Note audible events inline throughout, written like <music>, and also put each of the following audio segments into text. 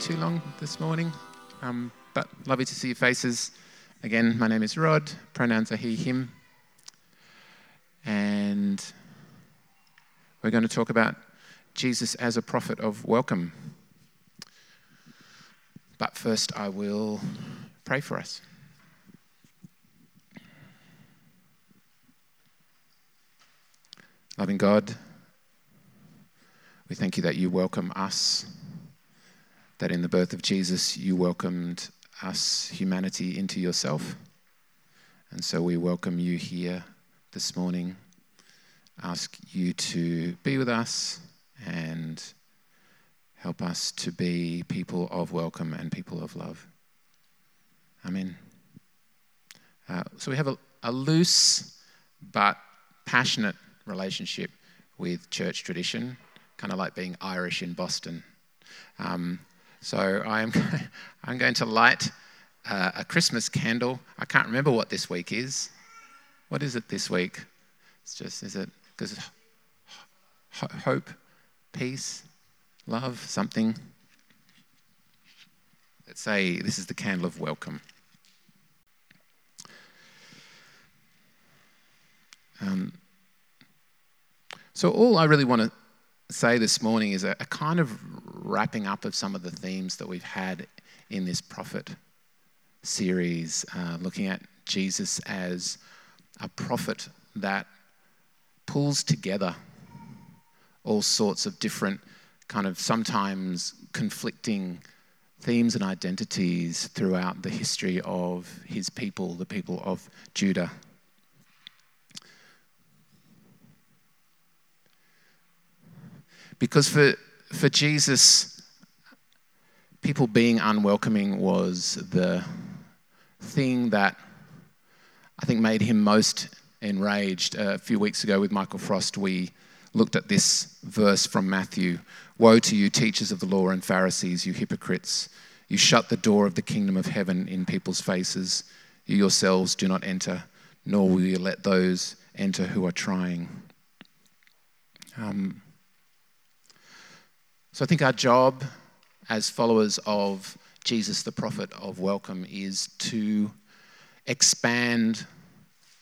too long this morning, um, but lovely to see your faces. Again, my name is Rod, pronouns are he, him. And we're going to talk about Jesus as a prophet of welcome. But first, I will pray for us. Loving God, we thank you that you welcome us, that in the birth of Jesus, you welcomed us, humanity, into yourself. And so we welcome you here this morning, ask you to be with us and help us to be people of welcome and people of love. Amen. Uh, so we have a, a loose but passionate relationship with church tradition kind of like being Irish in Boston. Um, so I'm, <laughs> I'm going to light uh, a Christmas candle. I can't remember what this week is. What is it this week? It's just, is it because hope, peace, love, something? Let's say this is the candle of welcome. Um, so, all I really want to say this morning is a, a, kind of wrapping up of some of the themes that we've had in this prophet series, uh, looking at Jesus as a prophet that pulls together all sorts of different, kind of sometimes conflicting themes and identities throughout the history of his people, the people of Judah. Because for, for Jesus, people being unwelcoming was the thing that I think made him most enraged. Uh, a few weeks ago with Michael Frost, we looked at this verse from Matthew Woe to you, teachers of the law and Pharisees, you hypocrites! You shut the door of the kingdom of heaven in people's faces. You yourselves do not enter, nor will you let those enter who are trying. Um, so I think our job as followers of Jesus, the prophet of welcome, is to expand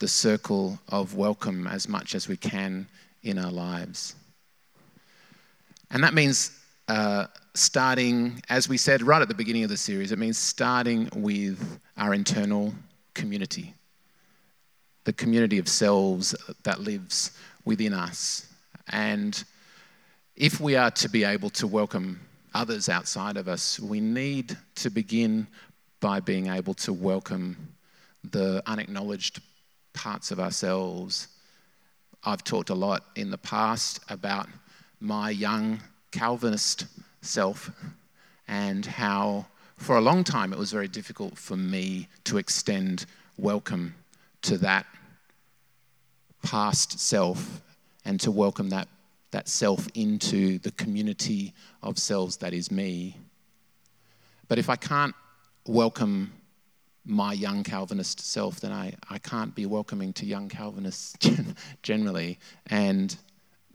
the circle of welcome as much as we can in our lives. And that means uh, starting, as we said right at the beginning of the series, it means starting with our internal community, the community of selves that lives within us. And if we are to be able to welcome others outside of us, we need to begin by being able to welcome the unacknowledged parts of ourselves. I've talked a lot in the past about my young Calvinist self and how, for a long time, it was very difficult for me to extend welcome to that past self and to welcome that that self into the community of selves that is me. But if I can't welcome my young Calvinist self, then I, I can't be welcoming to young Calvinists <laughs> generally. And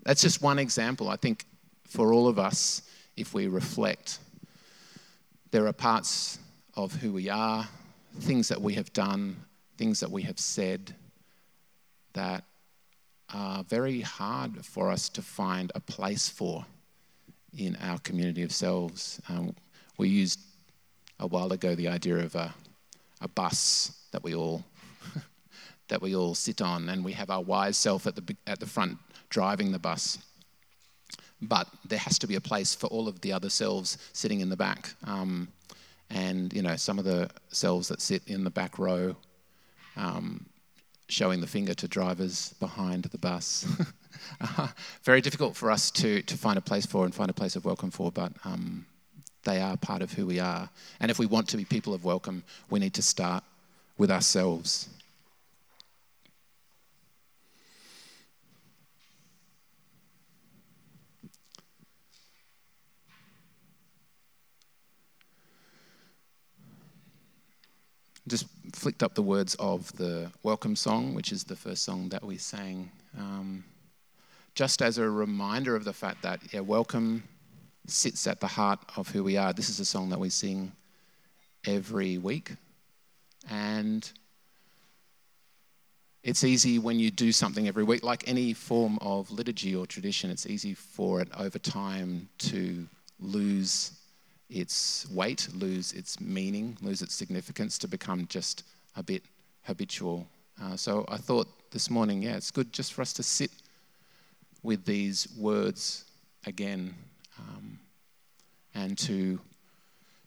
that's just one example. I think for all of us, if we reflect, there are parts of who we are, things that we have done, things that we have said that are very hard for us to find a place for in our community of selves. Um, we used a while ago the idea of a, a bus that we all <laughs> that we all sit on, and we have our wise self at the at the front driving the bus. But there has to be a place for all of the other selves sitting in the back, um, and you know some of the selves that sit in the back row. Um, showing the finger to drivers behind the bus. <laughs> uh, very difficult for us to, to find a place for and find a place of welcome for, but um, they are part of who we are. And if we want to be people of welcome, we need to start with ourselves. Just flicked up the words of the welcome song, which is the first song that we sang, um, just as a reminder of the fact that, yeah, welcome sits at the heart of who we are. This is a song that we sing every week. And it's easy when you do something every week, like any form of liturgy or tradition, it's easy for it over time to lose its weight, lose its meaning, lose its significance, to become just a bit habitual. Uh, so I thought this morning, yeah, it's good just for us to sit with these words again um, and to,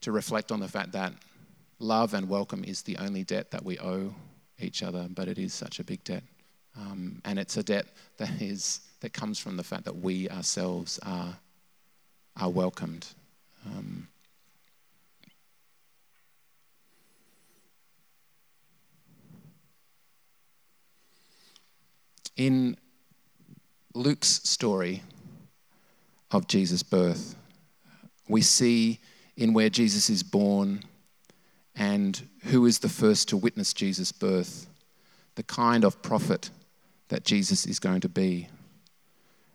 to reflect on the fact that love and welcome is the only debt that we owe each other, but it is such a big debt. Um, and it's a debt that, is, that comes from the fact that we ourselves are, are welcomed. Um, in Luke's story of Jesus' birth, we see in where Jesus is born and who is the first to witness Jesus' birth, the kind of prophet that Jesus is going to be.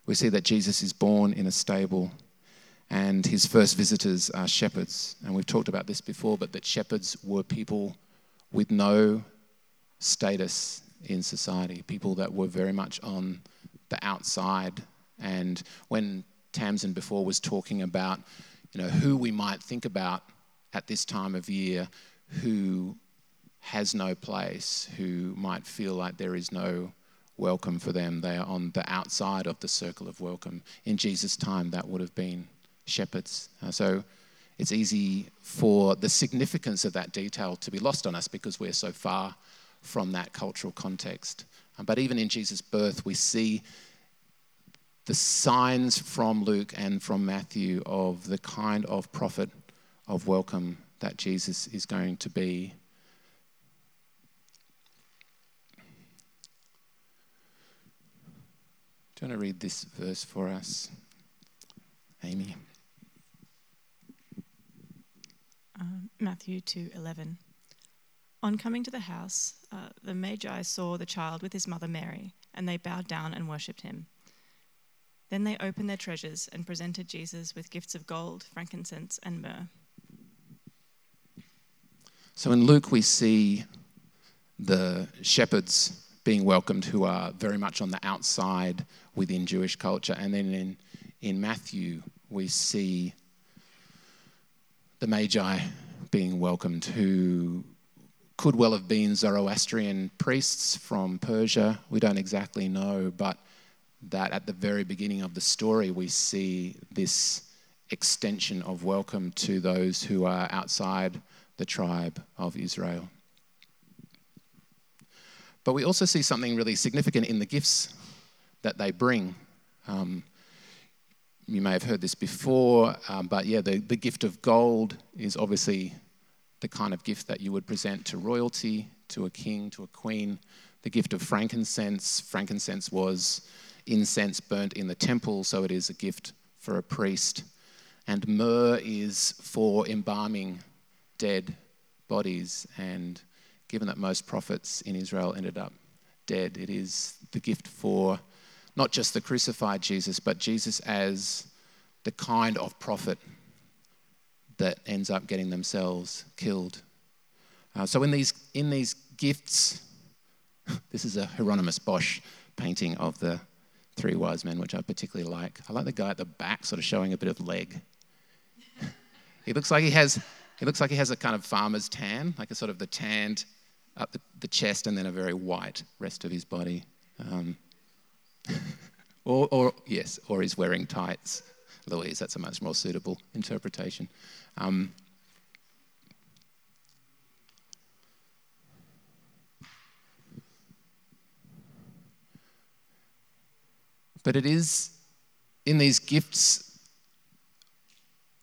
We see that Jesus is born in a stable, and his first visitors are shepherds. And we've talked about this before, but that shepherds were people with no status in society, people that were very much on the outside. And when Tamsin before was talking about, you know, who we might think about at this time of year who has no place, who might feel like there is no welcome for them. They are on the outside of the circle of welcome. In Jesus' time, that would have been shepherds. Uh, so it's easy for the significance of that detail to be lost on us because we're so far from that cultural context. Uh, but even in Jesus' birth, we see the signs from Luke and from Matthew of the kind of prophet of welcome that Jesus is going to be. Do you want to read this verse for us, Amy? Uh, Matthew 2:11. On coming to the house, uh, the Magi saw the child with his mother Mary, and they bowed down and worshipped him. Then they opened their treasures and presented Jesus with gifts of gold, frankincense, and myrrh. So in Luke, we see the shepherds being welcomed who are very much on the outside within Jewish culture. And then in, in Matthew, we see the Magi being welcomed who could well have been Zoroastrian priests from Persia. We don't exactly know, but that at the very beginning of the story, we see this extension of welcome to those who are outside the tribe of Israel. But we also see something really significant in the gifts that they bring. Um, you may have heard this before, um, but yeah, the, the gift of gold is obviously the kind of gift that you would present to royalty, to a king, to a queen. The gift of frankincense, frankincense was incense burnt in the temple, so it is a gift for a priest. And myrrh is for embalming dead bodies. And given that most prophets in Israel ended up dead, it is the gift for not just the crucified Jesus, but Jesus as the kind of prophet that ends up getting themselves killed. Uh, so in these in these gifts, <laughs> this is a Hieronymus Bosch painting of the three wise men, which I particularly like. I like the guy at the back, sort of showing a bit of leg. <laughs> he looks like he has he looks like he has a kind of farmer's tan, like a sort of the tanned up the, the chest and then a very white rest of his body. Um, <laughs> or, or, yes, or he's wearing tights. Louise, that's a much more suitable interpretation. Um, but it is in these gifts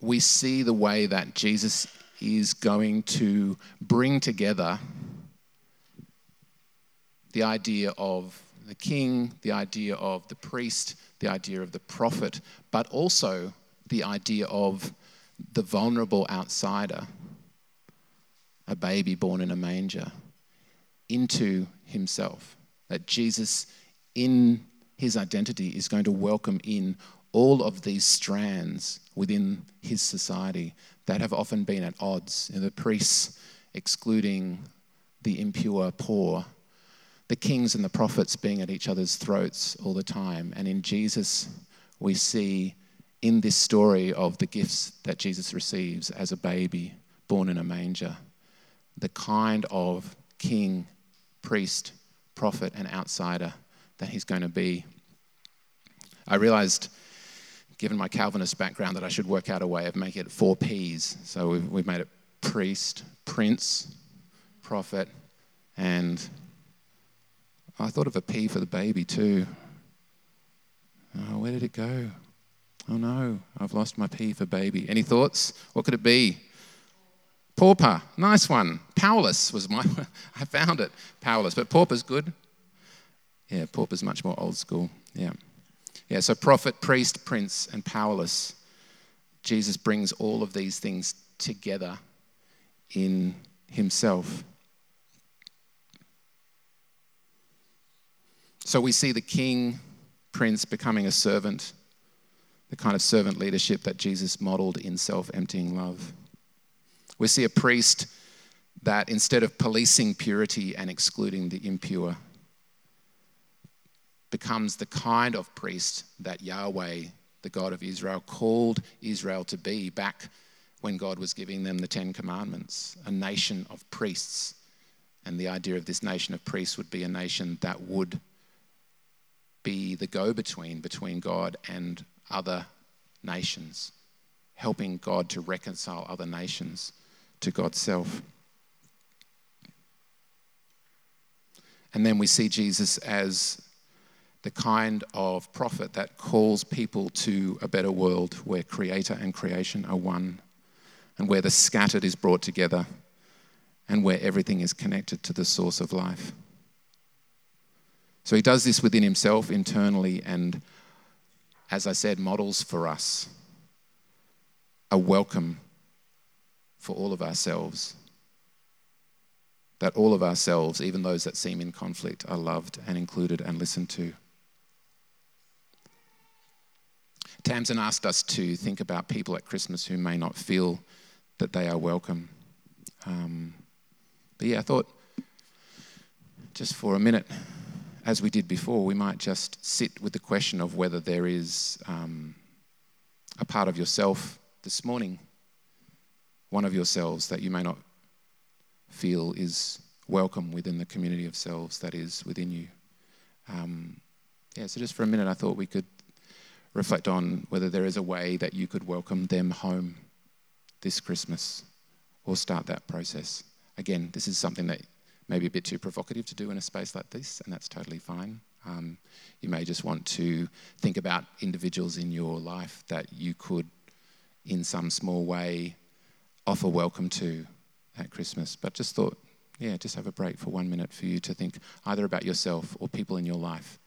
we see the way that Jesus is going to bring together the idea of the king, the idea of the priest, the idea of the prophet, but also the idea of the vulnerable outsider, a baby born in a manger, into himself. That Jesus, in his identity, is going to welcome in all of these strands within his society that have often been at odds. You know, the priests excluding the impure poor, the kings and the prophets being at each other's throats all the time. And in Jesus, we see in this story of the gifts that Jesus receives as a baby born in a manger, the kind of king, priest, prophet, and outsider that he's going to be. I realized, given my Calvinist background, that I should work out a way of making it four P's. So we've, we've made it priest, prince, prophet, and I thought of a P for the baby too. Oh, where did it go? Oh no, I've lost my P for baby. Any thoughts? What could it be? Pauper, nice one. Powerless was my, <laughs> I found it. Powerless, but pauper's good. Yeah, pauper's much more old school. Yeah. Yeah, so prophet, priest, prince, and powerless. Jesus brings all of these things together in himself. So we see the king, prince becoming a servant, the kind of servant leadership that Jesus modeled in self emptying love. We see a priest that instead of policing purity and excluding the impure, becomes the kind of priest that Yahweh, the God of Israel, called Israel to be back when God was giving them the Ten Commandments a nation of priests. And the idea of this nation of priests would be a nation that would be the go between between God and other nations, helping God to reconcile other nations to God's self. And then we see Jesus as the kind of prophet that calls people to a better world where creator and creation are one, and where the scattered is brought together, and where everything is connected to the source of life. So he does this within himself internally, and as I said, models for us a welcome for all of ourselves. That all of ourselves, even those that seem in conflict, are loved and included and listened to. Tamsin asked us to think about people at Christmas who may not feel that they are welcome. Um, but yeah, I thought just for a minute, as we did before, we might just sit with the question of whether there is um, a part of yourself this morning, one of yourselves that you may not feel is welcome within the community of selves that is within you. Um, yeah, so just for a minute, I thought we could reflect on whether there is a way that you could welcome them home this Christmas or start that process. Again, this is something that may be a bit too provocative to do in a space like this, and that's totally fine. Um, you may just want to think about individuals in your life that you could, in some small way, offer welcome to at Christmas. But just thought, yeah, just have a break for one minute for you to think either about yourself or people in your life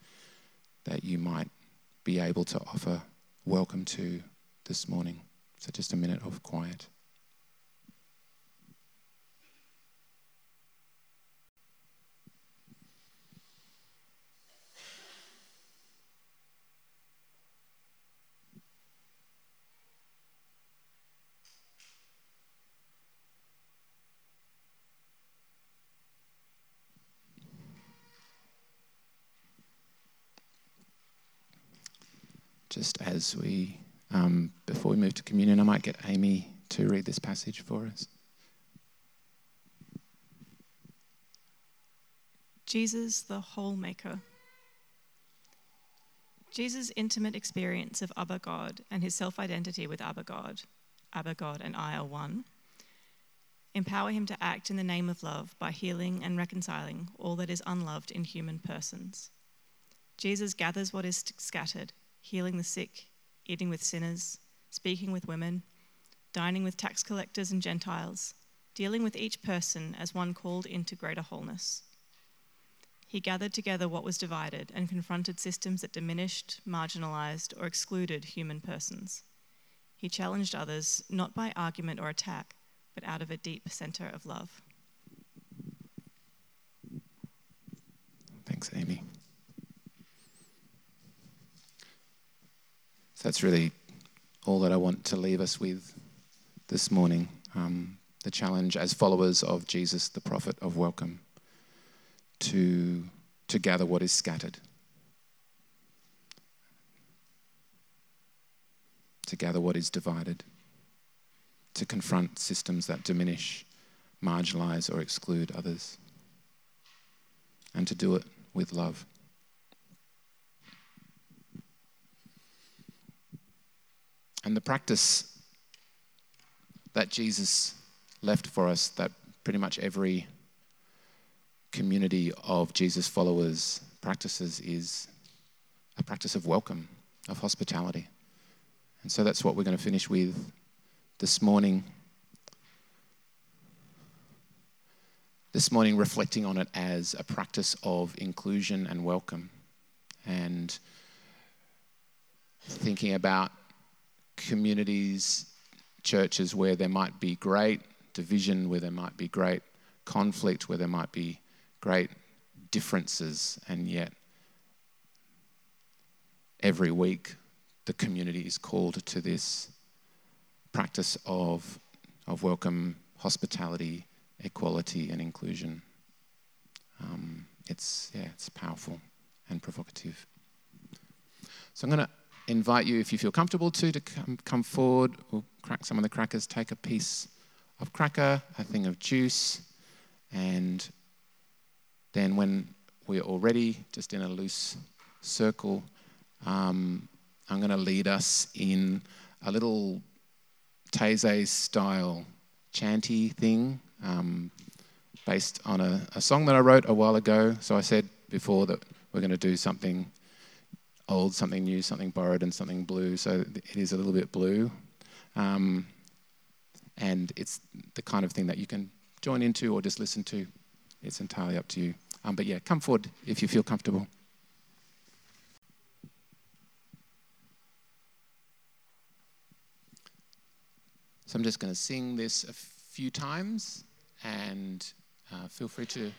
that you might be able to offer welcome to this morning. So, just a minute of quiet. Just as we, um, before we move to communion, I might get Amy to read this passage for us. Jesus, the whole maker. Jesus' intimate experience of Abba God and his self identity with Abba God, Abba God and I are one, empower him to act in the name of love by healing and reconciling all that is unloved in human persons. Jesus gathers what is scattered healing the sick, eating with sinners, speaking with women, dining with tax collectors and Gentiles, dealing with each person as one called into greater wholeness. He gathered together what was divided and confronted systems that diminished, marginalized, or excluded human persons. He challenged others not by argument or attack, but out of a deep center of love. Thanks, Amy. So that's really all that I want to leave us with this morning. Um, the challenge as followers of Jesus, the prophet of welcome, to, to gather what is scattered, to gather what is divided, to confront systems that diminish, marginalize, or exclude others, and to do it with love. And the practice that Jesus left for us, that pretty much every community of Jesus followers practices, is a practice of welcome, of hospitality. And so that's what we're going to finish with this morning. This morning, reflecting on it as a practice of inclusion and welcome, and thinking about communities, churches where there might be great division, where there might be great conflict, where there might be great differences, and yet every week the community is called to this practice of, of welcome, hospitality, equality, and inclusion. Um, it's, yeah, it's powerful and provocative. So I'm going to invite you, if you feel comfortable to, to come, come forward. We'll crack some of the crackers, take a piece of cracker, a thing of juice, and then when we're all ready, just in a loose circle, um, I'm going to lead us in a little Taizé style chanty thing um, based on a, a song that I wrote a while ago. So I said before that we're going to do something old, something new, something borrowed, and something blue. So it is a little bit blue. Um, and it's the kind of thing that you can join into or just listen to. It's entirely up to you. Um, but yeah, come forward if you feel comfortable. So I'm just going to sing this a few times, and uh, feel free to,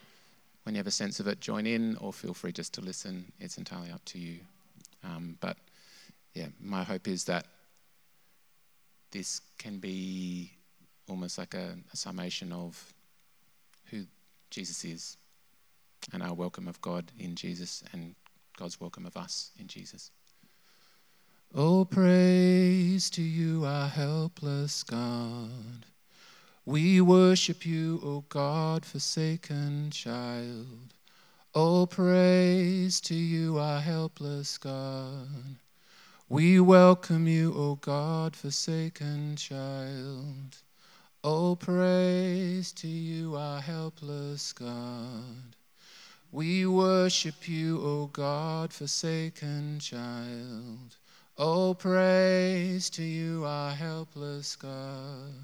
when you have a sense of it, join in, or feel free just to listen. It's entirely up to you. Um, but yeah, my hope is that this can be almost like a, a summation of who Jesus is and our welcome of God in Jesus and God's welcome of us in Jesus. Oh, praise to you, our helpless God. We worship you, O God, forsaken child. Oh, praise to you, our helpless God. We welcome you, O God, forsaken child. Oh, praise to you, our helpless God. We worship you, O God, forsaken child. Oh, praise to you, our helpless God.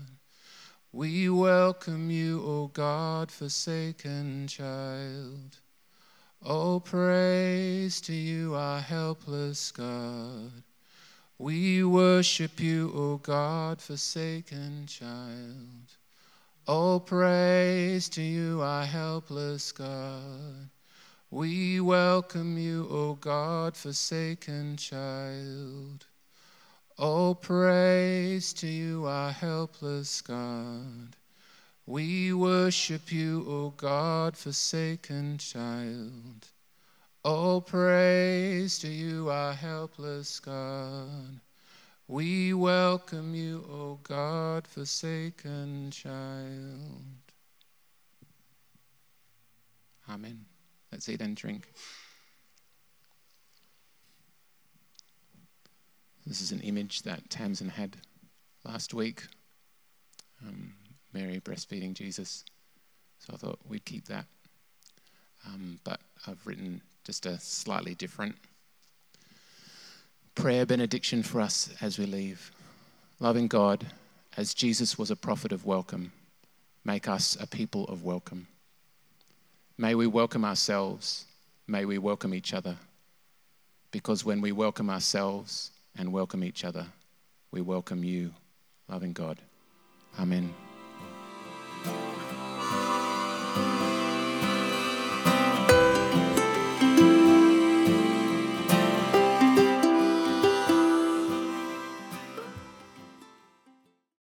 We welcome you, O God, forsaken child. Oh, praise to you, our helpless God. We worship you, O God, forsaken child. Oh, praise to you, our helpless God. We welcome you, O God, forsaken child. Oh, praise to you, our helpless God. We worship you, O God, forsaken child. Oh, praise to you, our helpless God. We welcome you, O God, forsaken child. Amen. Let's eat and drink. This is an image that Tamsin had last week. Um, Mary breastfeeding Jesus. So I thought we'd keep that. Um, but I've written just a slightly different prayer benediction for us as we leave. Loving God, as Jesus was a prophet of welcome, make us a people of welcome. May we welcome ourselves. May we welcome each other. Because when we welcome ourselves and welcome each other, we welcome you, loving God. Amen. You.